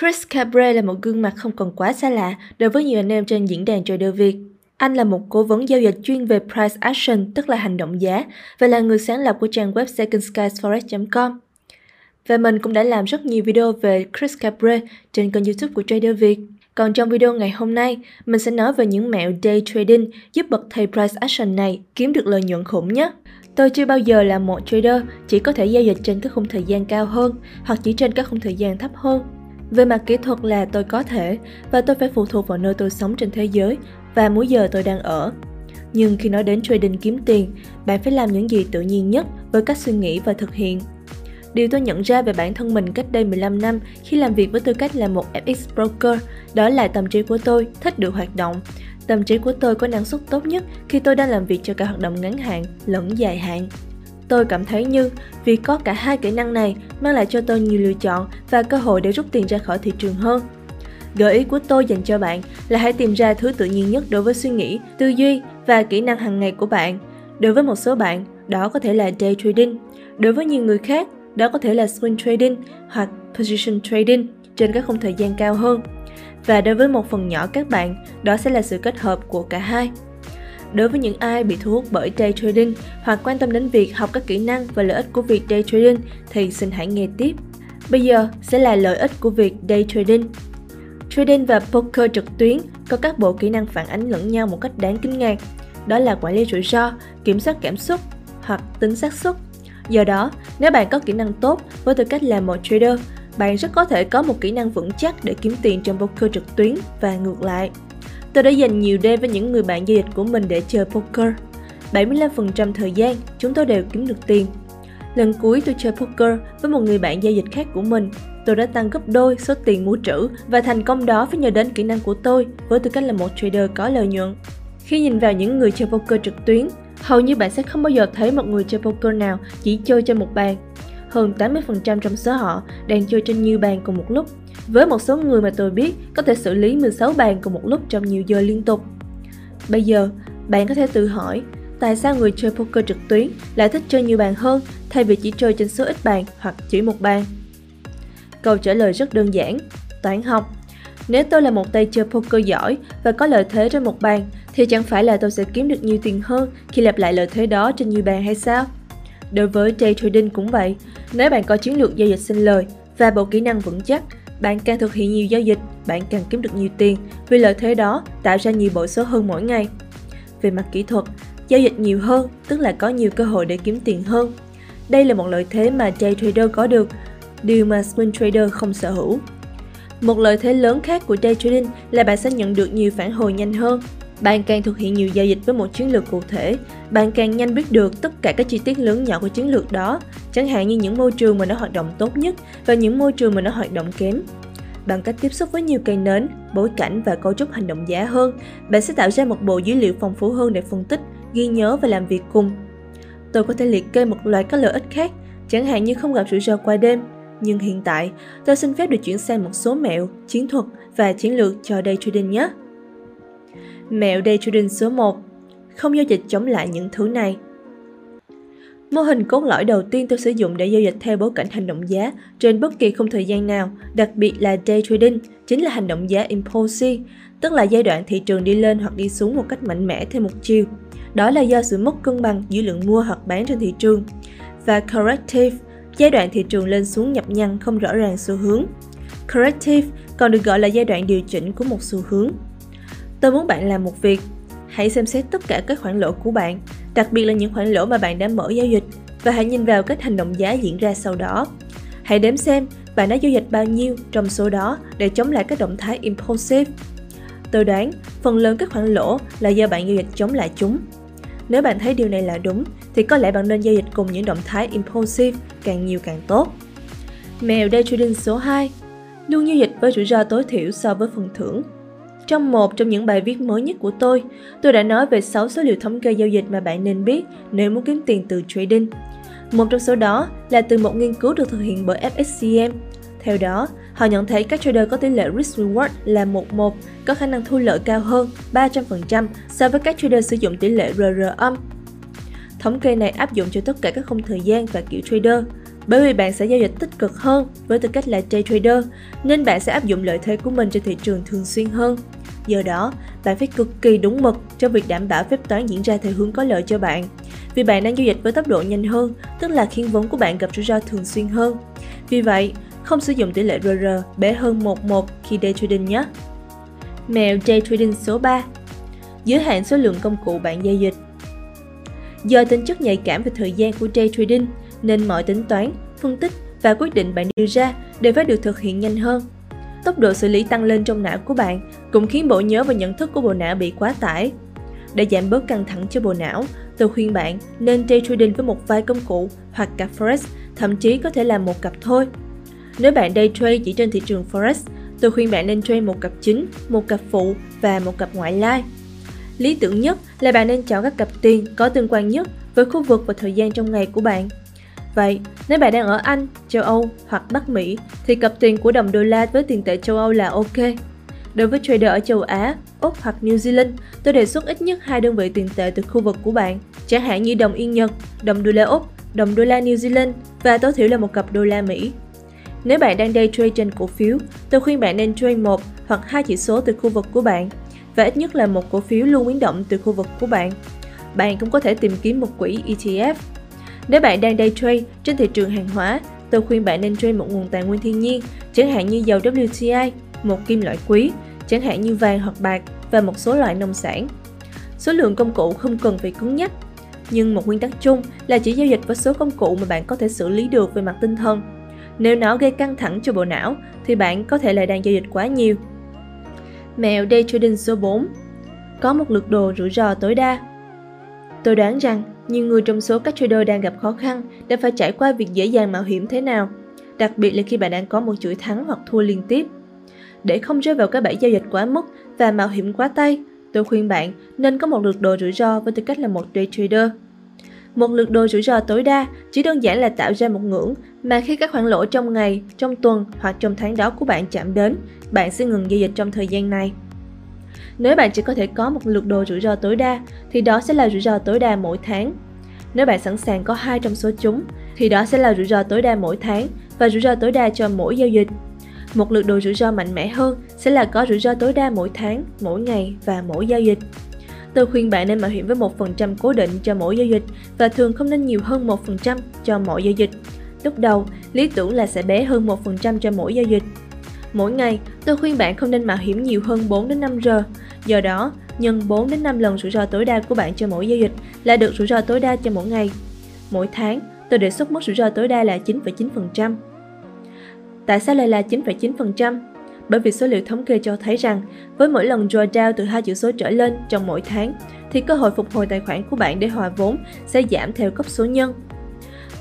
Chris Cabre là một gương mặt không còn quá xa lạ đối với nhiều anh em trên diễn đàn trader Việt. Anh là một cố vấn giao dịch chuyên về price action, tức là hành động giá, và là người sáng lập của trang web secondskiesforex.com. Và mình cũng đã làm rất nhiều video về Chris Cabre trên kênh youtube của Trader Việt. Còn trong video ngày hôm nay, mình sẽ nói về những mẹo day trading giúp bậc thầy price action này kiếm được lợi nhuận khủng nhé. Tôi chưa bao giờ là một trader chỉ có thể giao dịch trên các khung thời gian cao hơn hoặc chỉ trên các khung thời gian thấp hơn. Về mặt kỹ thuật là tôi có thể và tôi phải phụ thuộc vào nơi tôi sống trên thế giới và múi giờ tôi đang ở. Nhưng khi nói đến trading kiếm tiền, bạn phải làm những gì tự nhiên nhất với cách suy nghĩ và thực hiện. Điều tôi nhận ra về bản thân mình cách đây 15 năm khi làm việc với tư cách là một FX broker, đó là tâm trí của tôi thích được hoạt động. Tâm trí của tôi có năng suất tốt nhất khi tôi đang làm việc cho cả hoạt động ngắn hạn lẫn dài hạn. Tôi cảm thấy như việc có cả hai kỹ năng này mang lại cho tôi nhiều lựa chọn và cơ hội để rút tiền ra khỏi thị trường hơn. Gợi ý của tôi dành cho bạn là hãy tìm ra thứ tự nhiên nhất đối với suy nghĩ, tư duy và kỹ năng hàng ngày của bạn. Đối với một số bạn, đó có thể là day trading. Đối với nhiều người khác, đó có thể là swing trading hoặc position trading trên các khung thời gian cao hơn. Và đối với một phần nhỏ các bạn, đó sẽ là sự kết hợp của cả hai. Đối với những ai bị thu hút bởi day trading hoặc quan tâm đến việc học các kỹ năng và lợi ích của việc day trading thì xin hãy nghe tiếp. Bây giờ sẽ là lợi ích của việc day trading. Trading và poker trực tuyến có các bộ kỹ năng phản ánh lẫn nhau một cách đáng kinh ngạc. Đó là quản lý rủi ro, kiểm soát cảm xúc hoặc tính xác suất. Do đó, nếu bạn có kỹ năng tốt với tư cách là một trader, bạn rất có thể có một kỹ năng vững chắc để kiếm tiền trong poker trực tuyến và ngược lại. Tôi đã dành nhiều đêm với những người bạn giao dịch của mình để chơi poker. 75% thời gian, chúng tôi đều kiếm được tiền. Lần cuối tôi chơi poker với một người bạn giao dịch khác của mình, tôi đã tăng gấp đôi số tiền mua trữ và thành công đó phải nhờ đến kỹ năng của tôi với tư cách là một trader có lợi nhuận. Khi nhìn vào những người chơi poker trực tuyến, hầu như bạn sẽ không bao giờ thấy một người chơi poker nào chỉ chơi trên một bàn. Hơn 80% trong số họ đang chơi trên nhiều bàn cùng một lúc với một số người mà tôi biết có thể xử lý 16 bàn cùng một lúc trong nhiều giờ liên tục. Bây giờ, bạn có thể tự hỏi tại sao người chơi poker trực tuyến lại thích chơi nhiều bàn hơn thay vì chỉ chơi trên số ít bàn hoặc chỉ một bàn? Câu trả lời rất đơn giản, toán học. Nếu tôi là một tay chơi poker giỏi và có lợi thế trên một bàn thì chẳng phải là tôi sẽ kiếm được nhiều tiền hơn khi lặp lại lợi thế đó trên nhiều bàn hay sao? Đối với day trading cũng vậy, nếu bạn có chiến lược giao dịch sinh lời và bộ kỹ năng vững chắc bạn càng thực hiện nhiều giao dịch, bạn càng kiếm được nhiều tiền vì lợi thế đó tạo ra nhiều bộ số hơn mỗi ngày. Về mặt kỹ thuật, giao dịch nhiều hơn tức là có nhiều cơ hội để kiếm tiền hơn. Đây là một lợi thế mà day trader có được, điều mà swing trader không sở hữu. Một lợi thế lớn khác của day trading là bạn sẽ nhận được nhiều phản hồi nhanh hơn. Bạn càng thực hiện nhiều giao dịch với một chiến lược cụ thể, bạn càng nhanh biết được tất cả các chi tiết lớn nhỏ của chiến lược đó, chẳng hạn như những môi trường mà nó hoạt động tốt nhất và những môi trường mà nó hoạt động kém. Bằng cách tiếp xúc với nhiều cây nến, bối cảnh và cấu trúc hành động giá hơn, bạn sẽ tạo ra một bộ dữ liệu phong phú hơn để phân tích, ghi nhớ và làm việc cùng. Tôi có thể liệt kê một loạt các lợi ích khác, chẳng hạn như không gặp rủi ro qua đêm, nhưng hiện tại, tôi xin phép được chuyển sang một số mẹo, chiến thuật và chiến lược cho day trading nhé. Mẹo day trading số 1 Không giao dịch chống lại những thứ này Mô hình cốt lõi đầu tiên tôi sử dụng để giao dịch theo bối cảnh hành động giá trên bất kỳ khung thời gian nào, đặc biệt là day trading, chính là hành động giá impulse, tức là giai đoạn thị trường đi lên hoặc đi xuống một cách mạnh mẽ theo một chiều. Đó là do sự mất cân bằng giữa lượng mua hoặc bán trên thị trường. Và corrective, giai đoạn thị trường lên xuống nhập nhăn không rõ ràng xu hướng. Corrective còn được gọi là giai đoạn điều chỉnh của một xu hướng. Tôi muốn bạn làm một việc. Hãy xem xét tất cả các khoản lỗ của bạn, đặc biệt là những khoản lỗ mà bạn đã mở giao dịch và hãy nhìn vào cách hành động giá diễn ra sau đó. Hãy đếm xem bạn đã giao dịch bao nhiêu trong số đó để chống lại các động thái impulsive. Tôi đoán phần lớn các khoản lỗ là do bạn giao dịch chống lại chúng. Nếu bạn thấy điều này là đúng, thì có lẽ bạn nên giao dịch cùng những động thái impulsive càng nhiều càng tốt. Mèo day trading số 2 Luôn giao dịch với rủi ro tối thiểu so với phần thưởng trong một trong những bài viết mới nhất của tôi, tôi đã nói về 6 số liệu thống kê giao dịch mà bạn nên biết nếu muốn kiếm tiền từ trading. Một trong số đó là từ một nghiên cứu được thực hiện bởi FSCM. Theo đó, họ nhận thấy các trader có tỷ lệ risk reward là 11, có khả năng thu lợi cao hơn 300% so với các trader sử dụng tỷ lệ RR âm. Thống kê này áp dụng cho tất cả các khung thời gian và kiểu trader. bởi vì bạn sẽ giao dịch tích cực hơn với tư cách là day trader, nên bạn sẽ áp dụng lợi thế của mình trên thị trường thường xuyên hơn. Do đó, bạn phải cực kỳ đúng mực trong việc đảm bảo phép toán diễn ra theo hướng có lợi cho bạn. Vì bạn đang giao dịch với tốc độ nhanh hơn, tức là khiến vốn của bạn gặp rủi ro thường xuyên hơn. Vì vậy, không sử dụng tỷ lệ RR bé hơn 11 khi day trading nhé. Mèo day trading số 3 Giới hạn số lượng công cụ bạn giao dịch Do tính chất nhạy cảm về thời gian của day trading, nên mọi tính toán, phân tích và quyết định bạn đưa ra đều phải được thực hiện nhanh hơn. Tốc độ xử lý tăng lên trong não của bạn cũng khiến bộ nhớ và nhận thức của bộ não bị quá tải. Để giảm bớt căng thẳng cho bộ não, tôi khuyên bạn nên day trading với một vài công cụ hoặc cả forex, thậm chí có thể là một cặp thôi. Nếu bạn day trade chỉ trên thị trường forex, tôi khuyên bạn nên trade một cặp chính, một cặp phụ và một cặp ngoại lai. Lý tưởng nhất là bạn nên chọn các cặp tiền có tương quan nhất với khu vực và thời gian trong ngày của bạn. Vậy, nếu bạn đang ở Anh, châu Âu hoặc Bắc Mỹ thì cặp tiền của đồng đô la với tiền tệ châu Âu là ok. Đối với trader ở châu Á, Úc hoặc New Zealand, tôi đề xuất ít nhất hai đơn vị tiền tệ từ khu vực của bạn, chẳng hạn như đồng Yên Nhật, đồng đô la Úc, đồng đô la New Zealand và tối thiểu là một cặp đô la Mỹ. Nếu bạn đang day trade trên cổ phiếu, tôi khuyên bạn nên trade một hoặc hai chỉ số từ khu vực của bạn và ít nhất là một cổ phiếu luôn biến động từ khu vực của bạn. Bạn cũng có thể tìm kiếm một quỹ ETF. Nếu bạn đang day trade trên thị trường hàng hóa, tôi khuyên bạn nên trade một nguồn tài nguyên thiên nhiên, chẳng hạn như dầu WTI, một kim loại quý, chẳng hạn như vàng hoặc bạc và một số loại nông sản. Số lượng công cụ không cần phải cứng nhắc, nhưng một nguyên tắc chung là chỉ giao dịch với số công cụ mà bạn có thể xử lý được về mặt tinh thần. Nếu nó gây căng thẳng cho bộ não thì bạn có thể là đang giao dịch quá nhiều Mẹo day trading số 4 Có một lượt đồ rủi ro tối đa Tôi đoán rằng nhiều người trong số các trader đang gặp khó khăn đã phải trải qua việc dễ dàng mạo hiểm thế nào, đặc biệt là khi bạn đang có một chuỗi thắng hoặc thua liên tiếp. Để không rơi vào các bẫy giao dịch quá mức và mạo hiểm quá tay, tôi khuyên bạn nên có một lượt đồ rủi ro với tư cách là một day trader. Một lượt đồ rủi ro tối đa chỉ đơn giản là tạo ra một ngưỡng mà khi các khoản lỗ trong ngày, trong tuần hoặc trong tháng đó của bạn chạm đến, bạn sẽ ngừng giao dịch trong thời gian này. Nếu bạn chỉ có thể có một lượt đồ rủi ro tối đa, thì đó sẽ là rủi ro tối đa mỗi tháng. Nếu bạn sẵn sàng có hai trong số chúng, thì đó sẽ là rủi ro tối đa mỗi tháng và rủi ro tối đa cho mỗi giao dịch. Một lượt đồ rủi ro mạnh mẽ hơn sẽ là có rủi ro tối đa mỗi tháng, mỗi ngày và mỗi giao dịch. Tôi khuyên bạn nên mạo hiểm với 1% cố định cho mỗi giao dịch và thường không nên nhiều hơn 1% cho mỗi giao dịch. Lúc đầu, lý tưởng là sẽ bé hơn 1% cho mỗi giao dịch. Mỗi ngày, tôi khuyên bạn không nên mạo hiểm nhiều hơn 4 đến 5 giờ. Do đó, nhân 4 đến 5 lần rủi ro tối đa của bạn cho mỗi giao dịch là được rủi ro tối đa cho mỗi ngày. Mỗi tháng, tôi đề xuất mức rủi ro tối đa là 9,9%. Tại sao lại là 9,9%? bởi vì số liệu thống kê cho thấy rằng với mỗi lần drawdown từ hai chữ số trở lên trong mỗi tháng thì cơ hội phục hồi tài khoản của bạn để hòa vốn sẽ giảm theo cấp số nhân.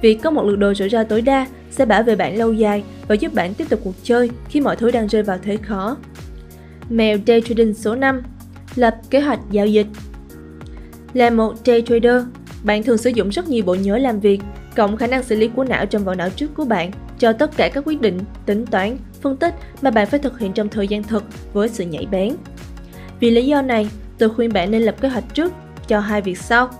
Việc có một lượt đồ rủi ro tối đa sẽ bảo vệ bạn lâu dài và giúp bạn tiếp tục cuộc chơi khi mọi thứ đang rơi vào thế khó. Mèo Day Trading số 5 Lập kế hoạch giao dịch Là một day trader, bạn thường sử dụng rất nhiều bộ nhớ làm việc, cộng khả năng xử lý của não trong vỏ não trước của bạn cho tất cả các quyết định, tính toán phân tích mà bạn phải thực hiện trong thời gian thực với sự nhảy bén. Vì lý do này, tôi khuyên bạn nên lập kế hoạch trước cho hai việc sau.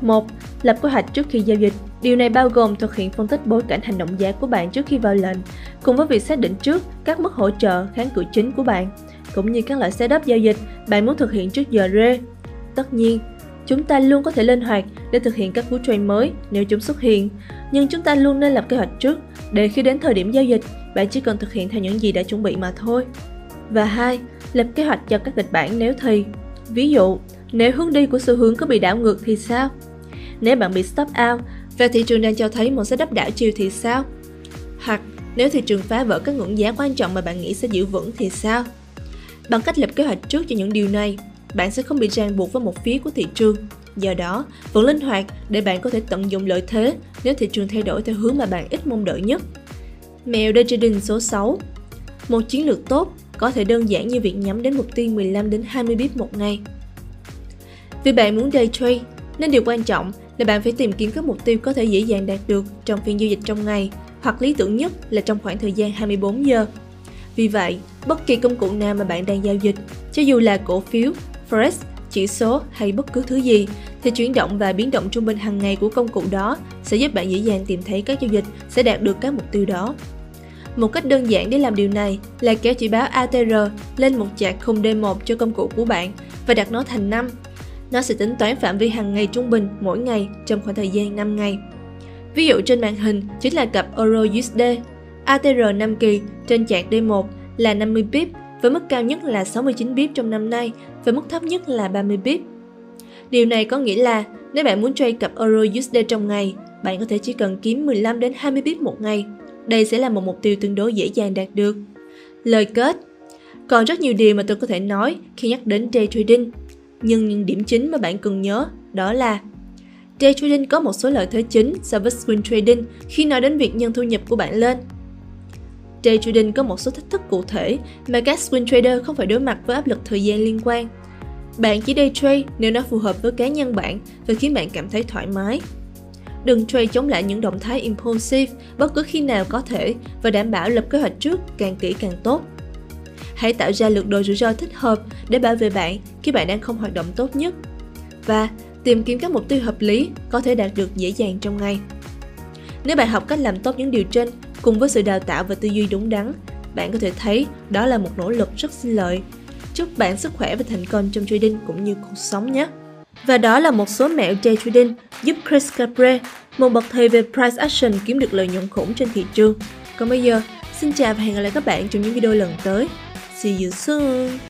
một Lập kế hoạch trước khi giao dịch. Điều này bao gồm thực hiện phân tích bối cảnh hành động giá của bạn trước khi vào lệnh, cùng với việc xác định trước các mức hỗ trợ kháng cự chính của bạn, cũng như các loại setup giao dịch bạn muốn thực hiện trước giờ rê. Tất nhiên, chúng ta luôn có thể linh hoạt để thực hiện các cú trade mới nếu chúng xuất hiện, nhưng chúng ta luôn nên lập kế hoạch trước để khi đến thời điểm giao dịch, bạn chỉ cần thực hiện theo những gì đã chuẩn bị mà thôi. Và hai, lập kế hoạch cho các kịch bản nếu thì. Ví dụ, nếu hướng đi của xu hướng có bị đảo ngược thì sao? Nếu bạn bị stop out và thị trường đang cho thấy một setup đảo chiều thì sao? Hoặc nếu thị trường phá vỡ các ngưỡng giá quan trọng mà bạn nghĩ sẽ giữ vững thì sao? Bằng cách lập kế hoạch trước cho những điều này, bạn sẽ không bị ràng buộc với một phía của thị trường. Do đó, vẫn linh hoạt để bạn có thể tận dụng lợi thế nếu thị trường thay đổi theo hướng mà bạn ít mong đợi nhất. Mèo day trading số 6 Một chiến lược tốt có thể đơn giản như việc nhắm đến mục tiêu 15 đến 20 bip một ngày. Vì bạn muốn day trade, nên điều quan trọng là bạn phải tìm kiếm các mục tiêu có thể dễ dàng đạt được trong phiên giao dịch trong ngày, hoặc lý tưởng nhất là trong khoảng thời gian 24 giờ. Vì vậy, bất kỳ công cụ nào mà bạn đang giao dịch, cho dù là cổ phiếu, forex, chỉ số hay bất cứ thứ gì, thì chuyển động và biến động trung bình hàng ngày của công cụ đó sẽ giúp bạn dễ dàng tìm thấy các giao dịch sẽ đạt được các mục tiêu đó. Một cách đơn giản để làm điều này là kéo chỉ báo ATR lên một chart khung D1 cho công cụ của bạn và đặt nó thành 5. Nó sẽ tính toán phạm vi hàng ngày trung bình mỗi ngày trong khoảng thời gian 5 ngày. Ví dụ trên màn hình chính là cặp Euro USD. ATR 5 kỳ trên chart D1 là 50 pip với mức cao nhất là 69 pip trong năm nay và mức thấp nhất là 30 pip. Điều này có nghĩa là nếu bạn muốn trade cặp Euro USD trong ngày, bạn có thể chỉ cần kiếm 15 đến 20 pip một ngày. Đây sẽ là một mục tiêu tương đối dễ dàng đạt được. Lời kết Còn rất nhiều điều mà tôi có thể nói khi nhắc đến day trading. Nhưng những điểm chính mà bạn cần nhớ đó là Day trading có một số lợi thế chính so với swing trading khi nói đến việc nhân thu nhập của bạn lên. Day trading có một số thách thức cụ thể mà các swing trader không phải đối mặt với áp lực thời gian liên quan. Bạn chỉ day trade nếu nó phù hợp với cá nhân bạn và khiến bạn cảm thấy thoải mái. Đừng trade chống lại những động thái impulsive bất cứ khi nào có thể và đảm bảo lập kế hoạch trước càng kỹ càng tốt. Hãy tạo ra lượt đồ rủi ro thích hợp để bảo vệ bạn khi bạn đang không hoạt động tốt nhất. Và tìm kiếm các mục tiêu hợp lý có thể đạt được dễ dàng trong ngày. Nếu bạn học cách làm tốt những điều trên cùng với sự đào tạo và tư duy đúng đắn, bạn có thể thấy đó là một nỗ lực rất sinh lợi. Chúc bạn sức khỏe và thành công trong trading cũng như cuộc sống nhé. Và đó là một số mẹo day trading giúp Chris Capre, một bậc thầy về price action kiếm được lợi nhuận khủng trên thị trường. Còn bây giờ, xin chào và hẹn gặp lại các bạn trong những video lần tới. See you soon!